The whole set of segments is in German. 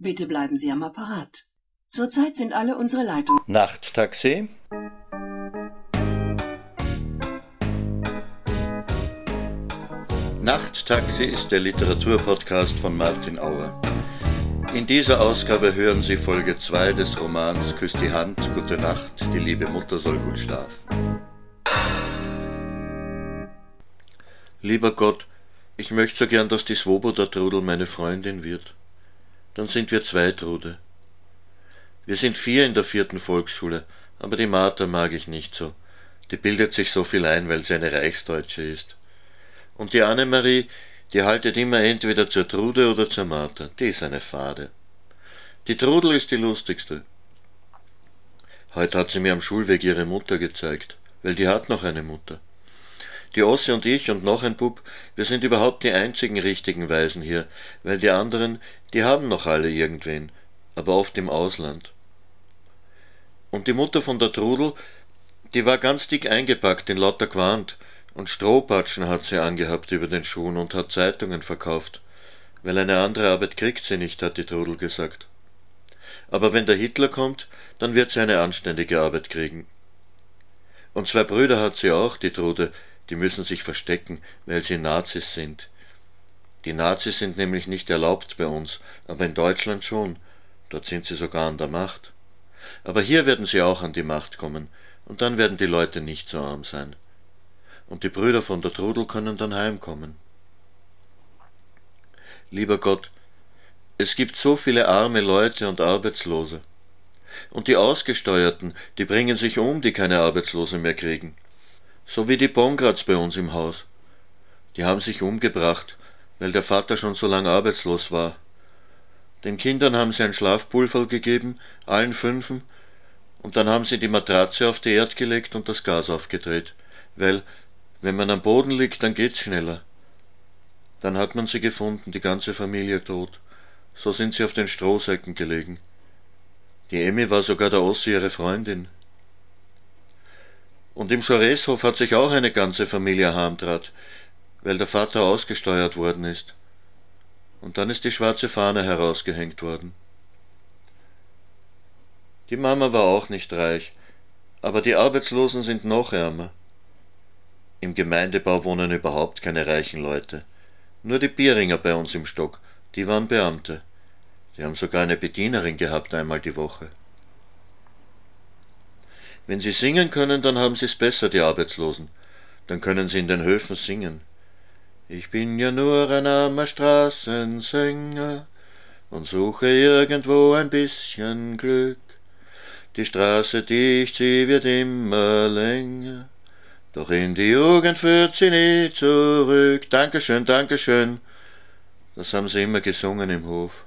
Bitte bleiben Sie am Apparat. Zurzeit sind alle unsere Leitungen. Nachttaxi? Nachttaxi ist der Literaturpodcast von Martin Auer. In dieser Ausgabe hören Sie Folge 2 des Romans Küss die Hand, gute Nacht, die liebe Mutter soll gut schlafen. Lieber Gott, ich möchte so gern, dass die Swoboda-Trudel meine Freundin wird. Dann sind wir zwei Trude. Wir sind vier in der vierten Volksschule, aber die Martha mag ich nicht so. Die bildet sich so viel ein, weil sie eine Reichsdeutsche ist. Und die Annemarie, die haltet immer entweder zur Trude oder zur Martha. Die ist eine Fade. Die Trudel ist die lustigste. Heute hat sie mir am Schulweg ihre Mutter gezeigt, weil die hat noch eine Mutter. Die Osse und ich und noch ein Bub, wir sind überhaupt die einzigen richtigen Weisen hier, weil die anderen, die haben noch alle irgendwen, aber oft im Ausland. Und die Mutter von der Trudel, die war ganz dick eingepackt in lauter Quant, und Strohpatschen hat sie angehabt über den Schuhen und hat Zeitungen verkauft, weil eine andere Arbeit kriegt sie nicht, hat die Trudel gesagt. Aber wenn der Hitler kommt, dann wird sie eine anständige Arbeit kriegen. Und zwei Brüder hat sie auch, die Trude, die müssen sich verstecken, weil sie Nazis sind. Die Nazis sind nämlich nicht erlaubt bei uns, aber in Deutschland schon. Dort sind sie sogar an der Macht. Aber hier werden sie auch an die Macht kommen, und dann werden die Leute nicht so arm sein. Und die Brüder von der Trudel können dann heimkommen. Lieber Gott, es gibt so viele arme Leute und Arbeitslose. Und die Ausgesteuerten, die bringen sich um, die keine Arbeitslose mehr kriegen. So wie die Bongrads bei uns im Haus. Die haben sich umgebracht, weil der Vater schon so lange arbeitslos war. Den Kindern haben sie ein Schlafpulver gegeben, allen fünfen, und dann haben sie die Matratze auf die Erd gelegt und das Gas aufgedreht, weil, wenn man am Boden liegt, dann geht's schneller. Dann hat man sie gefunden, die ganze Familie tot. So sind sie auf den Strohsäcken gelegen. Die Emmy war sogar der Ossi ihre Freundin. Und im Schoreshof hat sich auch eine ganze Familie heimtrat, weil der Vater ausgesteuert worden ist. Und dann ist die schwarze Fahne herausgehängt worden. Die Mama war auch nicht reich, aber die Arbeitslosen sind noch ärmer. Im Gemeindebau wohnen überhaupt keine reichen Leute. Nur die Bieringer bei uns im Stock, die waren Beamte. Die haben sogar eine Bedienerin gehabt einmal die Woche. Wenn sie singen können, dann haben sie es besser, die Arbeitslosen. Dann können sie in den Höfen singen. Ich bin ja nur ein armer Straßensänger und suche irgendwo ein bisschen Glück. Die Straße dicht, sie wird immer länger, doch in die Jugend führt sie nie zurück. Dankeschön, Dankeschön. Das haben sie immer gesungen im Hof.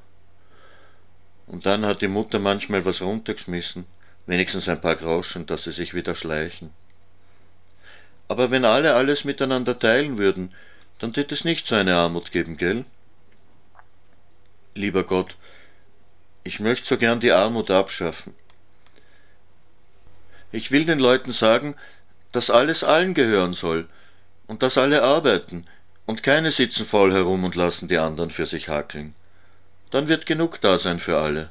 Und dann hat die Mutter manchmal was runtergeschmissen wenigstens ein paar Groschen, dass sie sich wieder schleichen. Aber wenn alle alles miteinander teilen würden, dann tät es nicht so eine Armut geben, gell? Lieber Gott, ich möchte so gern die Armut abschaffen. Ich will den Leuten sagen, dass alles allen gehören soll und dass alle arbeiten und keine sitzen faul herum und lassen die anderen für sich hakeln. Dann wird genug da sein für alle.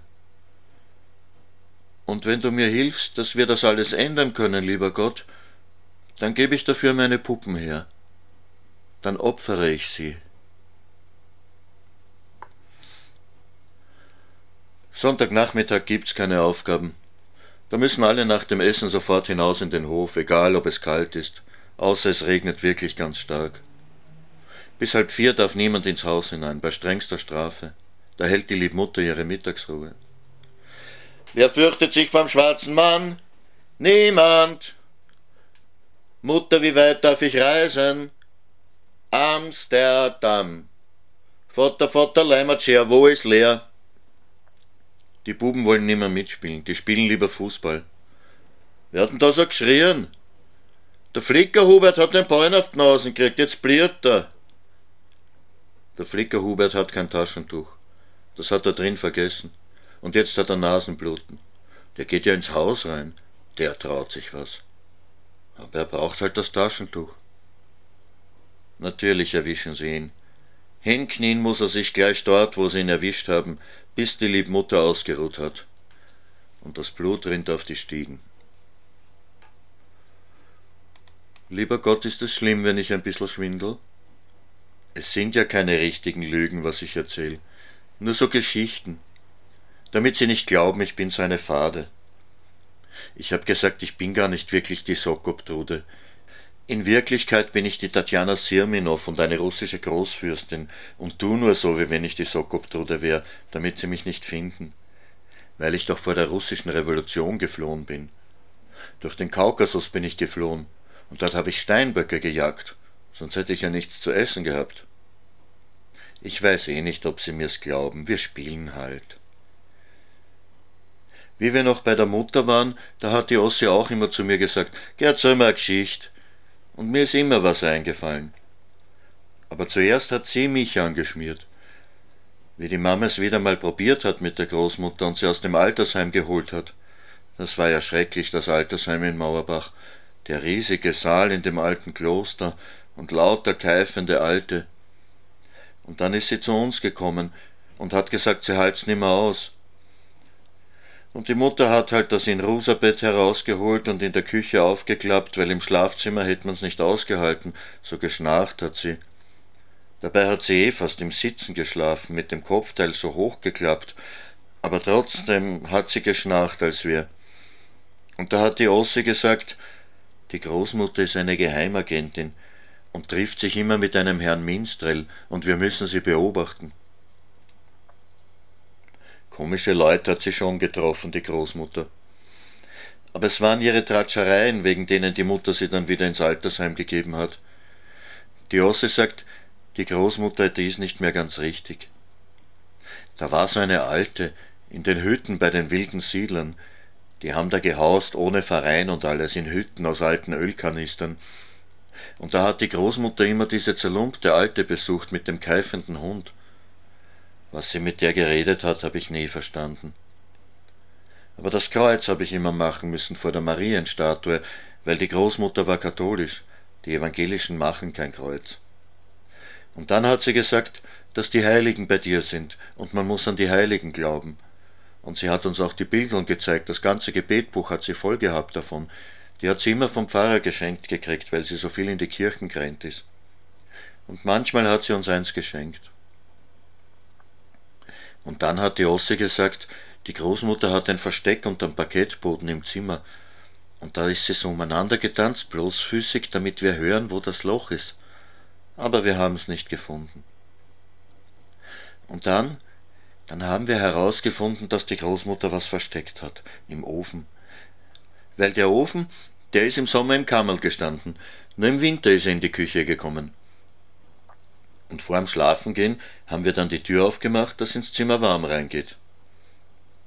Und wenn du mir hilfst, dass wir das alles ändern können, lieber Gott, dann gebe ich dafür meine Puppen her. Dann opfere ich sie. Sonntagnachmittag gibt's keine Aufgaben. Da müssen alle nach dem Essen sofort hinaus in den Hof, egal ob es kalt ist, außer es regnet wirklich ganz stark. Bis halb vier darf niemand ins Haus hinein, bei strengster Strafe. Da hält die Liebmutter ihre Mittagsruhe. Wer fürchtet sich vom schwarzen Mann? Niemand. Mutter, wie weit darf ich reisen? Amsterdam. Vater, Vater, Leimatscher, wo ist leer? Die Buben wollen nimmer mitspielen, die spielen lieber Fußball. Wer hat denn da so geschrien? Der Flicker Hubert hat den Bein auf die Nase gekriegt, jetzt bliert er. Der Flicker Hubert hat kein Taschentuch. Das hat er drin vergessen. Und jetzt hat er Nasenbluten. Der geht ja ins Haus rein. Der traut sich was. Aber er braucht halt das Taschentuch. Natürlich erwischen sie ihn. Hinknien muss er sich gleich dort, wo sie ihn erwischt haben, bis die Liebmutter ausgeruht hat. Und das Blut rinnt auf die Stiegen. Lieber Gott, ist es schlimm, wenn ich ein bisschen schwindel? Es sind ja keine richtigen Lügen, was ich erzähle, nur so Geschichten, damit sie nicht glauben, ich bin so eine Fade. Ich hab gesagt, ich bin gar nicht wirklich die Sokop-Trude. In Wirklichkeit bin ich die Tatjana Sirminov und eine russische Großfürstin und tu nur so, wie wenn ich die Sokop-Trude wäre, damit sie mich nicht finden. Weil ich doch vor der russischen Revolution geflohen bin. Durch den Kaukasus bin ich geflohen und dort habe ich Steinböcke gejagt sonst hätte ich ja nichts zu essen gehabt. Ich weiß eh nicht, ob sie mir's glauben, wir spielen halt. Wie wir noch bei der Mutter waren, da hat die Ossi auch immer zu mir gesagt, geh erzähl mal eine Geschichte. Und mir ist immer was eingefallen. Aber zuerst hat sie mich angeschmiert. Wie die Mama es wieder mal probiert hat mit der Großmutter und sie aus dem Altersheim geholt hat. Das war ja schrecklich, das Altersheim in Mauerbach. Der riesige Saal in dem alten Kloster, und lauter keifende Alte. Und dann ist sie zu uns gekommen und hat gesagt, sie halt's nimmer aus. Und die Mutter hat halt das Inrusa-Bett herausgeholt und in der Küche aufgeklappt, weil im Schlafzimmer hätte man's nicht ausgehalten, so geschnarcht hat sie. Dabei hat sie eh fast im Sitzen geschlafen, mit dem Kopfteil so hochgeklappt, aber trotzdem hat sie geschnarcht als wir. Und da hat die Ossi gesagt, die Großmutter ist eine Geheimagentin, und trifft sich immer mit einem Herrn Minstrel, und wir müssen sie beobachten. Komische Leute hat sie schon getroffen, die Großmutter. Aber es waren ihre Tratschereien, wegen denen die Mutter sie dann wieder ins Altersheim gegeben hat. Die Osse sagt, die Großmutter die ist nicht mehr ganz richtig. Da war so eine Alte, in den Hütten bei den wilden Siedlern, die haben da gehaust ohne Verein und alles in Hütten aus alten Ölkanistern, und da hat die Großmutter immer diese zerlumpte Alte besucht mit dem keifenden Hund. Was sie mit der geredet hat, habe ich nie verstanden. Aber das Kreuz habe ich immer machen müssen vor der Marienstatue, weil die Großmutter war katholisch, die Evangelischen machen kein Kreuz. Und dann hat sie gesagt, dass die Heiligen bei dir sind und man muss an die Heiligen glauben. Und sie hat uns auch die Bildeln gezeigt, das ganze Gebetbuch hat sie voll gehabt davon, die hat sie immer vom Pfarrer geschenkt gekriegt, weil sie so viel in die Kirchen gerannt ist. Und manchmal hat sie uns eins geschenkt. Und dann hat die Osse gesagt, die Großmutter hat ein Versteck unterm Parkettboden im Zimmer. Und da ist sie so umeinander getanzt, bloßfüßig, damit wir hören, wo das Loch ist. Aber wir haben's nicht gefunden. Und dann, dann haben wir herausgefunden, dass die Großmutter was versteckt hat, im Ofen. Weil der Ofen, der ist im Sommer im Kammerl gestanden, nur im Winter ist er in die Küche gekommen. Und vor dem Schlafengehen haben wir dann die Tür aufgemacht, dass ins Zimmer warm reingeht.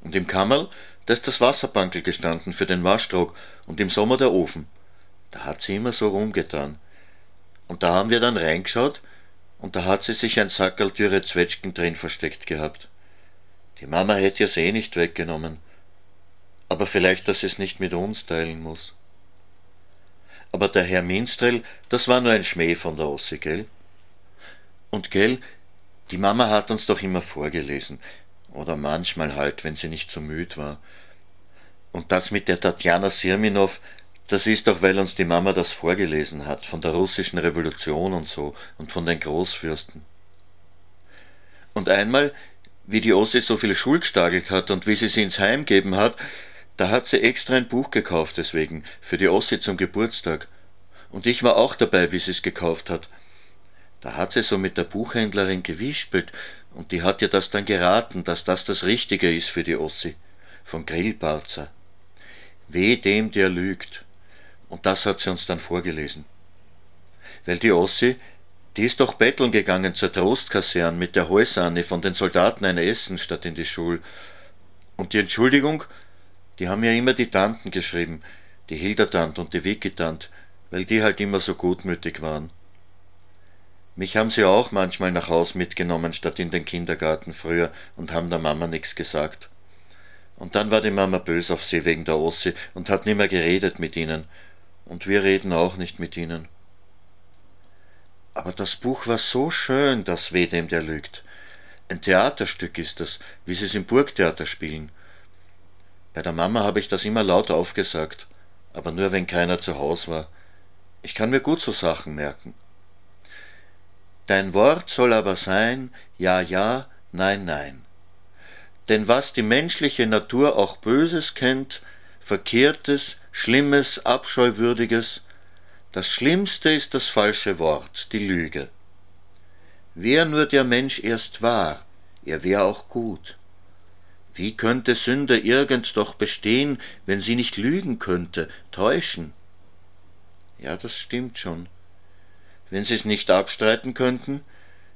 Und im Kammerl, da ist das Wasserbankel gestanden für den Waschtrog und im Sommer der Ofen. Da hat sie immer so rumgetan. Und da haben wir dann reingeschaut und da hat sie sich ein Sackerl dürre Zwetschgen drin versteckt gehabt. Die Mama hätte es eh nicht weggenommen. Aber vielleicht, dass sie es nicht mit uns teilen muss. Aber der Herr Minstrel, das war nur ein Schmäh von der Ossi, gell? Und gell, die Mama hat uns doch immer vorgelesen. Oder manchmal halt, wenn sie nicht so müd war. Und das mit der Tatjana Sirminov, das ist doch, weil uns die Mama das vorgelesen hat, von der russischen Revolution und so, und von den Großfürsten. Und einmal, wie die Ossi so viel Schul gestagelt hat und wie sie sie ins Heim geben hat, da hat sie extra ein Buch gekauft deswegen, für die Ossi zum Geburtstag. Und ich war auch dabei, wie sie es gekauft hat. Da hat sie so mit der Buchhändlerin gewispelt und die hat ihr das dann geraten, dass das das Richtige ist für die Ossi. Von Grillparzer. Weh dem, der lügt. Und das hat sie uns dann vorgelesen. Weil die Ossi, die ist doch betteln gegangen zur Trostkaserne mit der Häusanne von den Soldaten ein Essen statt in die Schule. Und die Entschuldigung, die haben ja immer die Tanten geschrieben, die Hildertant und die Wikitant, weil die halt immer so gutmütig waren. Mich haben sie auch manchmal nach Haus mitgenommen statt in den Kindergarten früher und haben der Mama nichts gesagt. Und dann war die Mama bös auf sie wegen der Ossi und hat nimmer geredet mit ihnen. Und wir reden auch nicht mit ihnen. Aber das Buch war so schön, dass weh dem der lügt. Ein Theaterstück ist es, wie sie es im Burgtheater spielen. Bei der Mama habe ich das immer laut aufgesagt, aber nur wenn keiner zu Haus war. Ich kann mir gut so Sachen merken. Dein Wort soll aber sein, ja, ja, nein, nein. Denn was die menschliche Natur auch Böses kennt, Verkehrtes, Schlimmes, Abscheuwürdiges, das Schlimmste ist das falsche Wort, die Lüge. Wär nur der Mensch erst wahr, er wär auch gut. Wie könnte Sünde irgend doch bestehen, wenn sie nicht lügen könnte, täuschen? Ja, das stimmt schon. Wenn sie es nicht abstreiten könnten,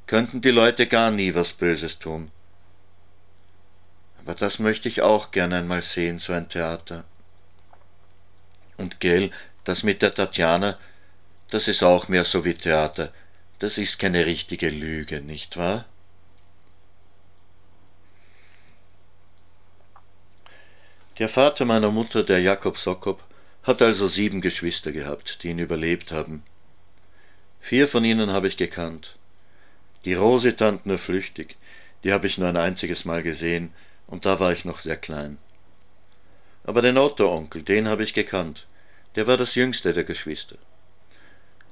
könnten die Leute gar nie was Böses tun. Aber das möchte ich auch gern einmal sehen, so ein Theater. Und gell, das mit der Tatjana, das ist auch mehr so wie Theater. Das ist keine richtige Lüge, nicht wahr? Der Vater meiner Mutter, der Jakob Sokop, hat also sieben Geschwister gehabt, die ihn überlebt haben. Vier von ihnen habe ich gekannt. Die Rositant nur flüchtig, die habe ich nur ein einziges Mal gesehen, und da war ich noch sehr klein. Aber den Otto-Onkel, den habe ich gekannt, der war das jüngste der Geschwister.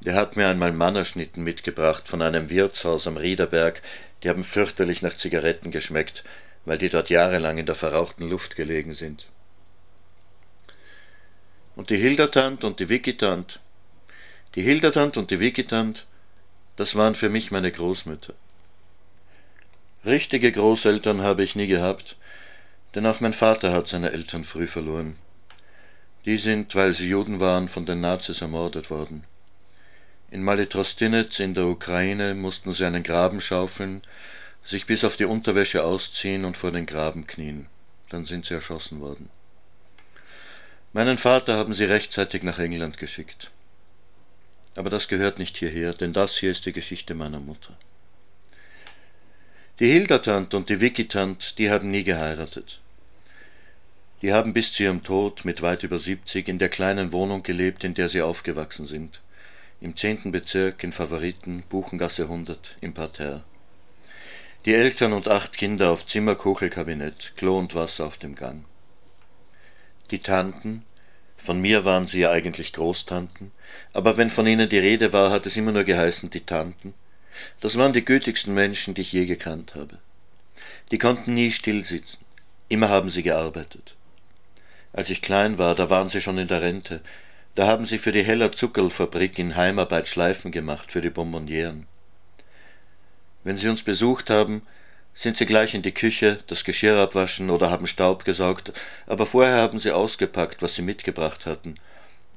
Der hat mir einmal Mannerschnitten mitgebracht von einem Wirtshaus am Riederberg, die haben fürchterlich nach Zigaretten geschmeckt, weil die dort jahrelang in der verrauchten Luft gelegen sind. Und die Hildertant und die Wikitant, die Hildertant und die Wikitant, das waren für mich meine Großmütter. Richtige Großeltern habe ich nie gehabt, denn auch mein Vater hat seine Eltern früh verloren. Die sind, weil sie Juden waren, von den Nazis ermordet worden. In Malitrostinetz in der Ukraine mussten sie einen Graben schaufeln, sich bis auf die Unterwäsche ausziehen und vor den Graben knien. Dann sind sie erschossen worden. Meinen Vater haben sie rechtzeitig nach England geschickt. Aber das gehört nicht hierher, denn das hier ist die Geschichte meiner Mutter. Die Hildertant und die Wikitant, die haben nie geheiratet. Die haben bis zu ihrem Tod mit weit über 70 in der kleinen Wohnung gelebt, in der sie aufgewachsen sind. Im zehnten Bezirk in Favoriten, Buchengasse 100, im Parterre. Die Eltern und acht Kinder auf Zimmer, Kuchelkabinett, Klo und Wasser auf dem Gang. Die Tanten, von mir waren sie ja eigentlich Großtanten, aber wenn von ihnen die Rede war, hat es immer nur geheißen die Tanten. Das waren die gütigsten Menschen, die ich je gekannt habe. Die konnten nie still sitzen, immer haben sie gearbeitet. Als ich klein war, da waren sie schon in der Rente. Da haben sie für die Heller Zuckerlfabrik in Heimarbeit Schleifen gemacht für die Bonbonnieren. Wenn sie uns besucht haben, sind sie gleich in die Küche, das Geschirr abwaschen oder haben Staub gesaugt, aber vorher haben sie ausgepackt, was sie mitgebracht hatten.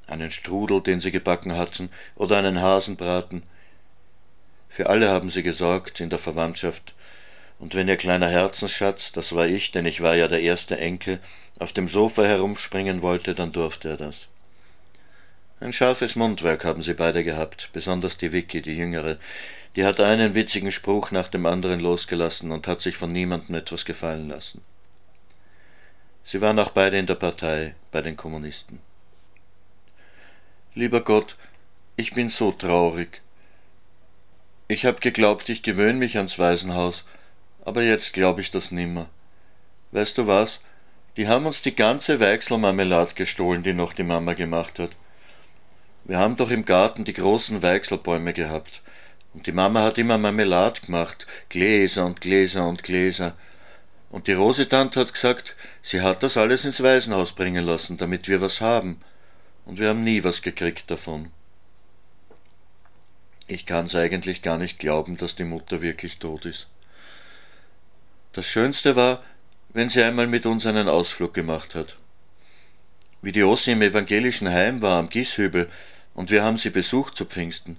Einen Strudel, den sie gebacken hatten, oder einen Hasenbraten. Für alle haben sie gesorgt in der Verwandtschaft, und wenn ihr kleiner Herzensschatz, das war ich, denn ich war ja der erste Enkel, auf dem Sofa herumspringen wollte, dann durfte er das. Ein scharfes Mundwerk haben sie beide gehabt, besonders die Vicky, die Jüngere. Die hat einen witzigen Spruch nach dem anderen losgelassen und hat sich von niemandem etwas gefallen lassen. Sie waren auch beide in der Partei, bei den Kommunisten. Lieber Gott, ich bin so traurig. Ich hab geglaubt, ich gewöhne mich ans Waisenhaus, aber jetzt glaube ich das nimmer. Weißt du was? Die haben uns die ganze Weichselmarmelade gestohlen, die noch die Mama gemacht hat. Wir haben doch im Garten die großen Weichselbäume gehabt. Und die Mama hat immer Marmelade gemacht, Gläser und Gläser und Gläser. Und die Rosetant hat gesagt, sie hat das alles ins Waisenhaus bringen lassen, damit wir was haben. Und wir haben nie was gekriegt davon. Ich kann's eigentlich gar nicht glauben, dass die Mutter wirklich tot ist. Das Schönste war, wenn sie einmal mit uns einen Ausflug gemacht hat. Wie die Ossi im evangelischen Heim war am Gießhübel und wir haben sie besucht zu Pfingsten.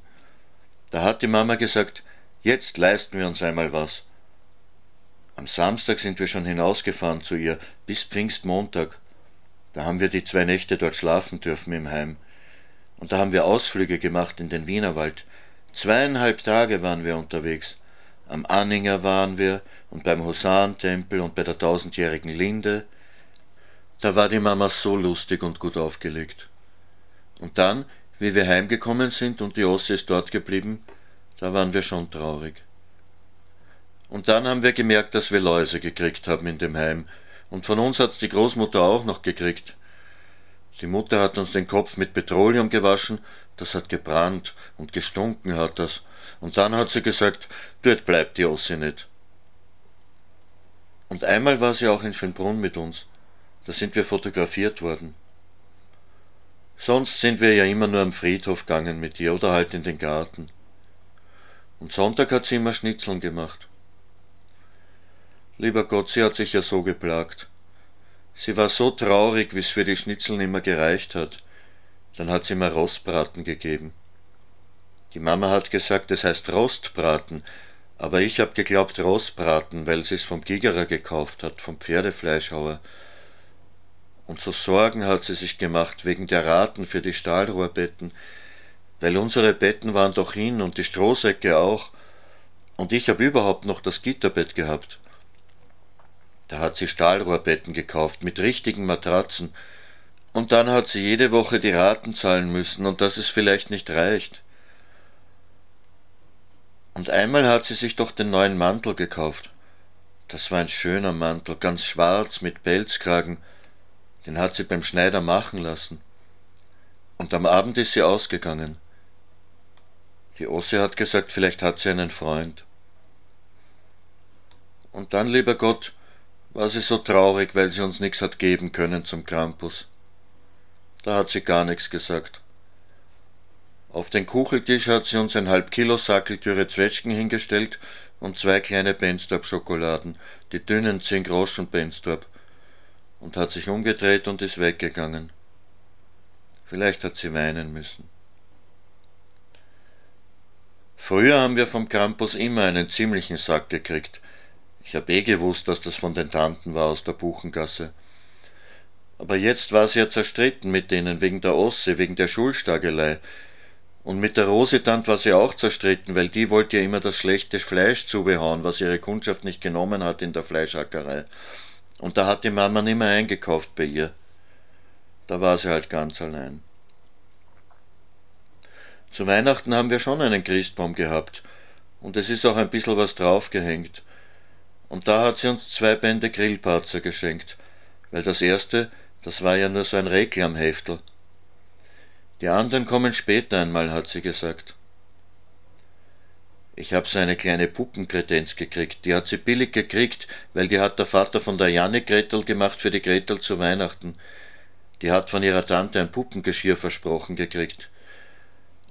Da hat die Mama gesagt, jetzt leisten wir uns einmal was. Am Samstag sind wir schon hinausgefahren zu ihr, bis Pfingstmontag. Da haben wir die zwei Nächte dort schlafen dürfen im Heim. Und da haben wir Ausflüge gemacht in den Wienerwald. Zweieinhalb Tage waren wir unterwegs. Am Anninger waren wir und beim Husarentempel und bei der tausendjährigen Linde. Da war die Mama so lustig und gut aufgelegt. Und dann, wie wir heimgekommen sind und die Ossi ist dort geblieben, Da waren wir schon traurig. Und dann haben wir gemerkt, dass wir Läuse gekriegt haben in dem Heim. Und von uns hat's die Großmutter auch noch gekriegt. Die Mutter hat uns den Kopf mit Petroleum gewaschen, das hat gebrannt und gestunken hat das. Und dann hat sie gesagt, dort bleibt die Ossi nicht. Und einmal war sie auch in Schönbrunn mit uns. Da sind wir fotografiert worden. Sonst sind wir ja immer nur am Friedhof gegangen mit ihr oder halt in den Garten. Und Sonntag hat sie immer Schnitzeln gemacht. Lieber Gott, sie hat sich ja so geplagt. Sie war so traurig, wie es für die Schnitzeln immer gereicht hat. Dann hat sie mir Rostbraten gegeben. Die Mama hat gesagt, es heißt Rostbraten, aber ich hab geglaubt Rostbraten, weil sie es vom Gigerer gekauft hat, vom Pferdefleischhauer. Und so Sorgen hat sie sich gemacht wegen der Raten für die Stahlrohrbetten, weil unsere Betten waren doch hin und die Strohsäcke auch, und ich hab überhaupt noch das Gitterbett gehabt. Da hat sie Stahlrohrbetten gekauft mit richtigen Matratzen, und dann hat sie jede Woche die Raten zahlen müssen, und dass es vielleicht nicht reicht. Und einmal hat sie sich doch den neuen Mantel gekauft. Das war ein schöner Mantel, ganz schwarz mit Pelzkragen. Den hat sie beim Schneider machen lassen. Und am Abend ist sie ausgegangen. Die Osse hat gesagt, vielleicht hat sie einen Freund. Und dann, lieber Gott, war sie so traurig, weil sie uns nichts hat geben können zum Krampus. Da hat sie gar nichts gesagt. Auf den Kucheltisch hat sie uns ein halb Kilo Sackel dürre Zwetschgen hingestellt und zwei kleine Benstorp-Schokoladen, die dünnen zehn Groschen Benstorp, und hat sich umgedreht und ist weggegangen. Vielleicht hat sie weinen müssen. Früher haben wir vom Campus immer einen ziemlichen Sack gekriegt. Ich hab eh gewusst, dass das von den Tanten war aus der Buchengasse. Aber jetzt war sie ja zerstritten mit denen wegen der Osse, wegen der Schulstagelei, und mit der Rosetant war sie auch zerstritten, weil die wollte ja immer das schlechte Fleisch zubehauen, was ihre Kundschaft nicht genommen hat in der Fleischhackerei. Und da hat die Mama nimmer eingekauft bei ihr. Da war sie halt ganz allein. Zu Weihnachten haben wir schon einen Christbaum gehabt. Und es ist auch ein bisschen was draufgehängt. Und da hat sie uns zwei Bände Grillparzer geschenkt. Weil das erste, das war ja nur so ein Reklamheftel. Die anderen kommen später einmal, hat sie gesagt. Ich hab so eine kleine Puppenkredenz gekriegt. Die hat sie billig gekriegt, weil die hat der Vater von der Janne Gretel gemacht für die Gretel zu Weihnachten. Die hat von ihrer Tante ein Puppengeschirr versprochen gekriegt.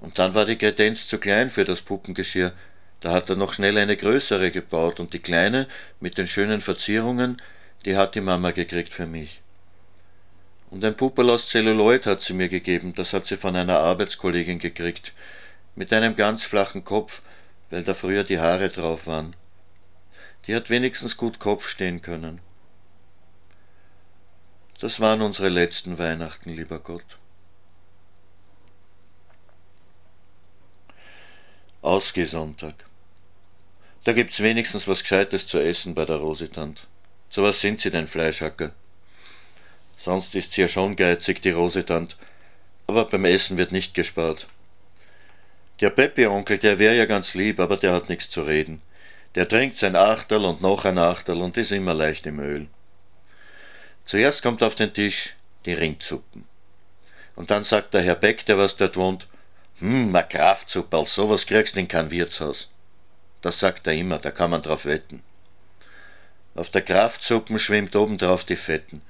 Und dann war die Kredenz zu klein für das Puppengeschirr. Da hat er noch schnell eine größere gebaut und die kleine mit den schönen Verzierungen, die hat die Mama gekriegt für mich. Und ein Pupperl aus Zelluloid hat sie mir gegeben, das hat sie von einer Arbeitskollegin gekriegt, mit einem ganz flachen Kopf, weil da früher die Haare drauf waren. Die hat wenigstens gut Kopf stehen können. Das waren unsere letzten Weihnachten, lieber Gott. Ausgehsonntag. Da gibt's wenigstens was Gescheites zu essen bei der Rositant. So was sind sie denn, Fleischhacker? Sonst ist sie ja schon geizig, die Rosetant. Aber beim Essen wird nicht gespart. Der Peppi-Onkel, der wäre ja ganz lieb, aber der hat nichts zu reden. Der trinkt sein Achterl und noch ein Achterl und ist immer leicht im Öl. Zuerst kommt auf den Tisch die Rindsuppen. Und dann sagt der Herr Beck, der was dort wohnt, hm, ma Kraftsuppe, sowas kriegst du in kein Wirtshaus. Das sagt er immer, da kann man drauf wetten. Auf der Kraftsuppen schwimmt obendrauf die Fetten.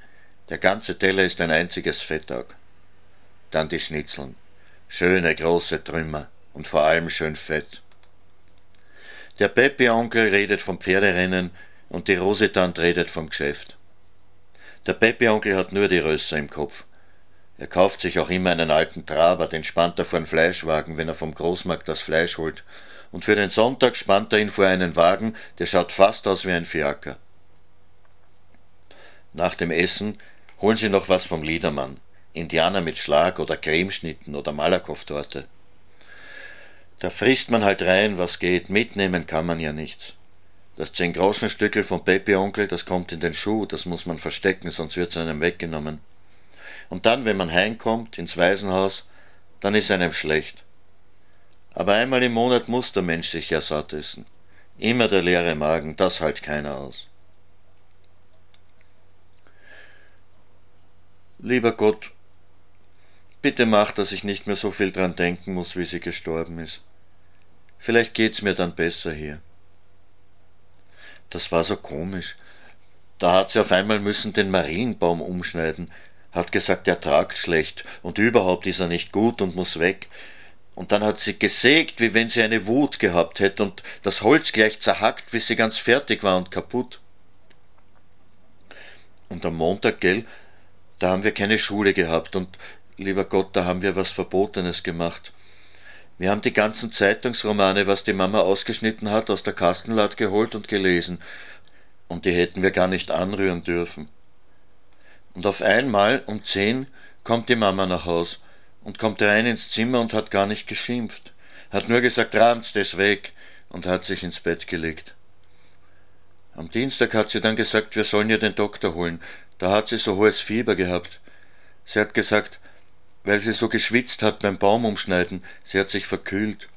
Der ganze Teller ist ein einziges Fettauge. Dann die Schnitzeln. Schöne große Trümmer und vor allem schön fett. Der Peppi-Onkel redet vom Pferderennen und die Rosetant redet vom Geschäft. Der Peppi-Onkel hat nur die Rösser im Kopf. Er kauft sich auch immer einen alten Traber, den spannt er vor einen Fleischwagen, wenn er vom Großmarkt das Fleisch holt. Und für den Sonntag spannt er ihn vor einen Wagen, der schaut fast aus wie ein Fiaker. Nach dem Essen Holen Sie noch was vom Liedermann. Indianer mit Schlag oder Cremeschnitten oder Malakoff-Torte. Da frisst man halt rein, was geht. Mitnehmen kann man ja nichts. Das 10-Groschen-Stückel vom Pepe-Onkel, das kommt in den Schuh, das muss man verstecken, sonst wird's einem weggenommen. Und dann, wenn man heimkommt, ins Waisenhaus, dann ist einem schlecht. Aber einmal im Monat muss der Mensch sich ja satt essen. Immer der leere Magen, das halt keiner aus. Lieber Gott, bitte mach, dass ich nicht mehr so viel dran denken muss, wie sie gestorben ist. Vielleicht geht's mir dann besser hier. Das war so komisch. Da hat sie auf einmal müssen den Marienbaum umschneiden, hat gesagt, er tragt schlecht und überhaupt ist er nicht gut und muss weg. Und dann hat sie gesägt, wie wenn sie eine Wut gehabt hätte und das Holz gleich zerhackt, bis sie ganz fertig war und kaputt. Und am Montag, gell, da haben wir keine Schule gehabt und lieber Gott, da haben wir was Verbotenes gemacht. Wir haben die ganzen Zeitungsromane, was die Mama ausgeschnitten hat, aus der Kastenlad geholt und gelesen, und die hätten wir gar nicht anrühren dürfen. Und auf einmal um zehn kommt die Mama nach Haus und kommt rein ins Zimmer und hat gar nicht geschimpft, hat nur gesagt, rahmt das weg und hat sich ins Bett gelegt. Am Dienstag hat sie dann gesagt, wir sollen ihr den Doktor holen. Da hat sie so hohes Fieber gehabt. Sie hat gesagt, weil sie so geschwitzt hat beim Baumumschneiden, sie hat sich verkühlt.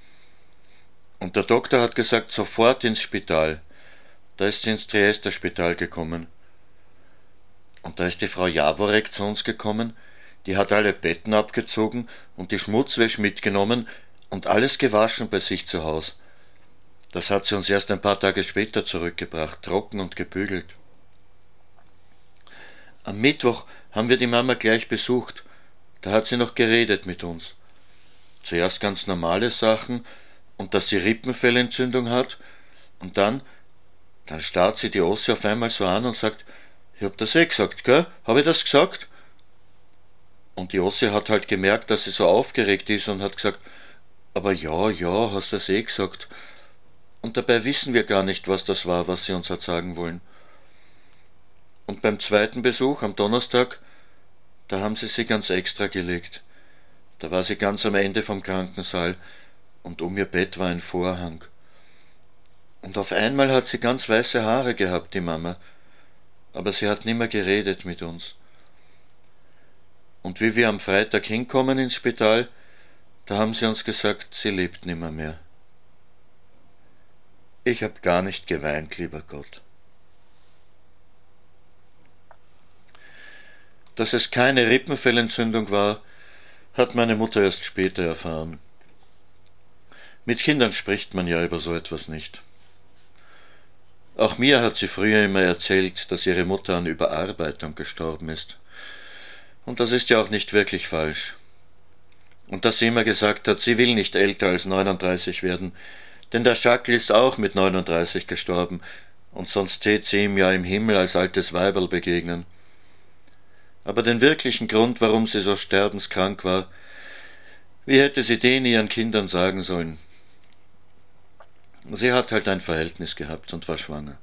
Und der Doktor hat gesagt, sofort ins Spital. Da ist sie ins Triester-Spital gekommen. Und da ist die Frau Jaworek zu uns gekommen, die hat alle Betten abgezogen und die Schmutzwäsche mitgenommen und alles gewaschen bei sich zu Haus. Das hat sie uns erst ein paar Tage später zurückgebracht, trocken und gebügelt. Am Mittwoch haben wir die Mama gleich besucht, da hat sie noch geredet mit uns. Zuerst ganz normale Sachen und dass sie Rippenfellentzündung hat und dann, dann starrt sie die Ossi auf einmal so an und sagt, ich hab das eh gesagt, gell? Hab ich das gesagt? Und die Ossi hat halt gemerkt, dass sie so aufgeregt ist und hat gesagt, aber ja, ja, hast das eh gesagt. Und dabei wissen wir gar nicht, was das war, was sie uns hat sagen wollen. Und beim zweiten Besuch am Donnerstag, da haben sie sie ganz extra gelegt. Da war sie ganz am Ende vom Krankensaal und um ihr Bett war ein Vorhang. Und auf einmal hat sie ganz weiße Haare gehabt, die Mama aber sie hat nimmer geredet mit uns. Und wie wir am Freitag hinkommen ins Spital, da haben sie uns gesagt, sie lebt nimmer mehr. Ich hab gar nicht geweint, lieber Gott. Dass es keine Rippenfellentzündung war, hat meine Mutter erst später erfahren. Mit Kindern spricht man ja über so etwas nicht. Auch mir hat sie früher immer erzählt, dass ihre Mutter an Überarbeitung gestorben ist. Und das ist ja auch nicht wirklich falsch. Und dass sie immer gesagt hat, sie will nicht älter als 39 werden, denn der Schackel ist auch mit 39 gestorben, und sonst tät sie ihm ja im Himmel als altes Weiberl begegnen. Aber den wirklichen Grund, warum sie so sterbenskrank war, wie hätte sie den ihren Kindern sagen sollen? Sie hat halt ein Verhältnis gehabt und war schwanger.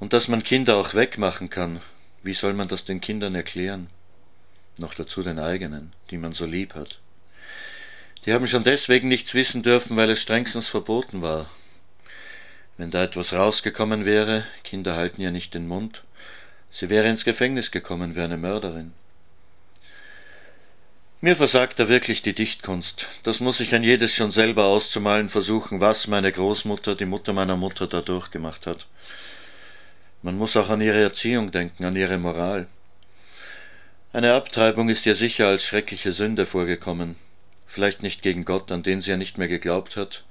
Und dass man Kinder auch wegmachen kann, wie soll man das den Kindern erklären? Noch dazu den eigenen, die man so lieb hat. Die haben schon deswegen nichts wissen dürfen, weil es strengstens verboten war. Wenn da etwas rausgekommen wäre, Kinder halten ja nicht den Mund, sie wäre ins Gefängnis gekommen wie eine Mörderin. Mir versagt da wirklich die Dichtkunst. Das muss ich ein jedes schon selber auszumalen versuchen, was meine Großmutter, die Mutter meiner Mutter, da durchgemacht hat. Man muss auch an ihre Erziehung denken, an ihre Moral. Eine Abtreibung ist ihr sicher als schreckliche Sünde vorgekommen. Vielleicht nicht gegen Gott, an den sie ja nicht mehr geglaubt hat,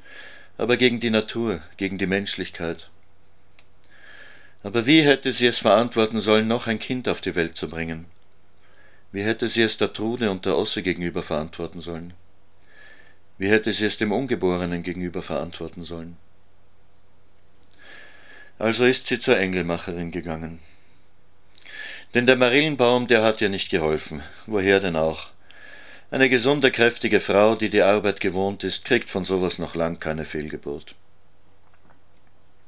aber gegen die Natur, gegen die Menschlichkeit. Aber wie hätte sie es verantworten sollen, noch ein Kind auf die Welt zu bringen? Wie hätte sie es der Trude und der Osse gegenüber verantworten sollen? Wie hätte sie es dem Ungeborenen gegenüber verantworten sollen? Also ist sie zur Engelmacherin gegangen. Denn der Marillenbaum, der hat ihr nicht geholfen. Woher denn auch? Eine gesunde, kräftige Frau, die die Arbeit gewohnt ist, kriegt von sowas noch lang keine Fehlgeburt.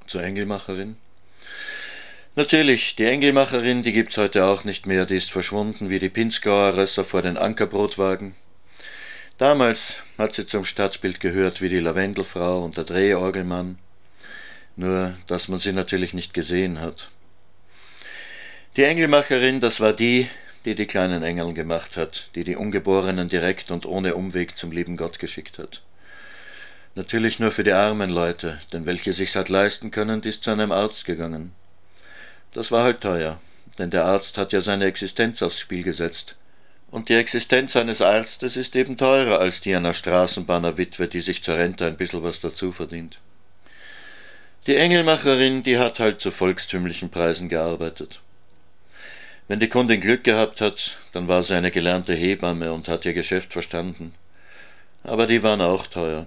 Zur Engelmacherin? Natürlich, die Engelmacherin, die gibt's heute auch nicht mehr, die ist verschwunden wie die Pinzgauer Rösser vor den Ankerbrotwagen. Damals hat sie zum Stadtbild gehört wie die Lavendelfrau und der Drehorgelmann, nur dass man sie natürlich nicht gesehen hat. Die Engelmacherin, das war die, die die kleinen Engeln gemacht hat, die die Ungeborenen direkt und ohne Umweg zum lieben Gott geschickt hat. Natürlich nur für die armen Leute, denn welche sich's halt leisten können, die ist zu einem Arzt gegangen. Das war halt teuer, denn der Arzt hat ja seine Existenz aufs Spiel gesetzt. Und die Existenz eines Arztes ist eben teurer als die einer Straßenbahnerwitwe, die sich zur Rente ein bisschen was dazu verdient. Die Engelmacherin, die hat halt zu volkstümlichen Preisen gearbeitet. Wenn die Kundin Glück gehabt hat, dann war sie eine gelernte Hebamme und hat ihr Geschäft verstanden. Aber die waren auch teuer.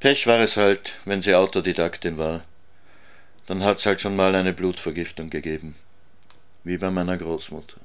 Pech war es halt, wenn sie Autodidaktin war. Dann hat's halt schon mal eine Blutvergiftung gegeben. Wie bei meiner Großmutter.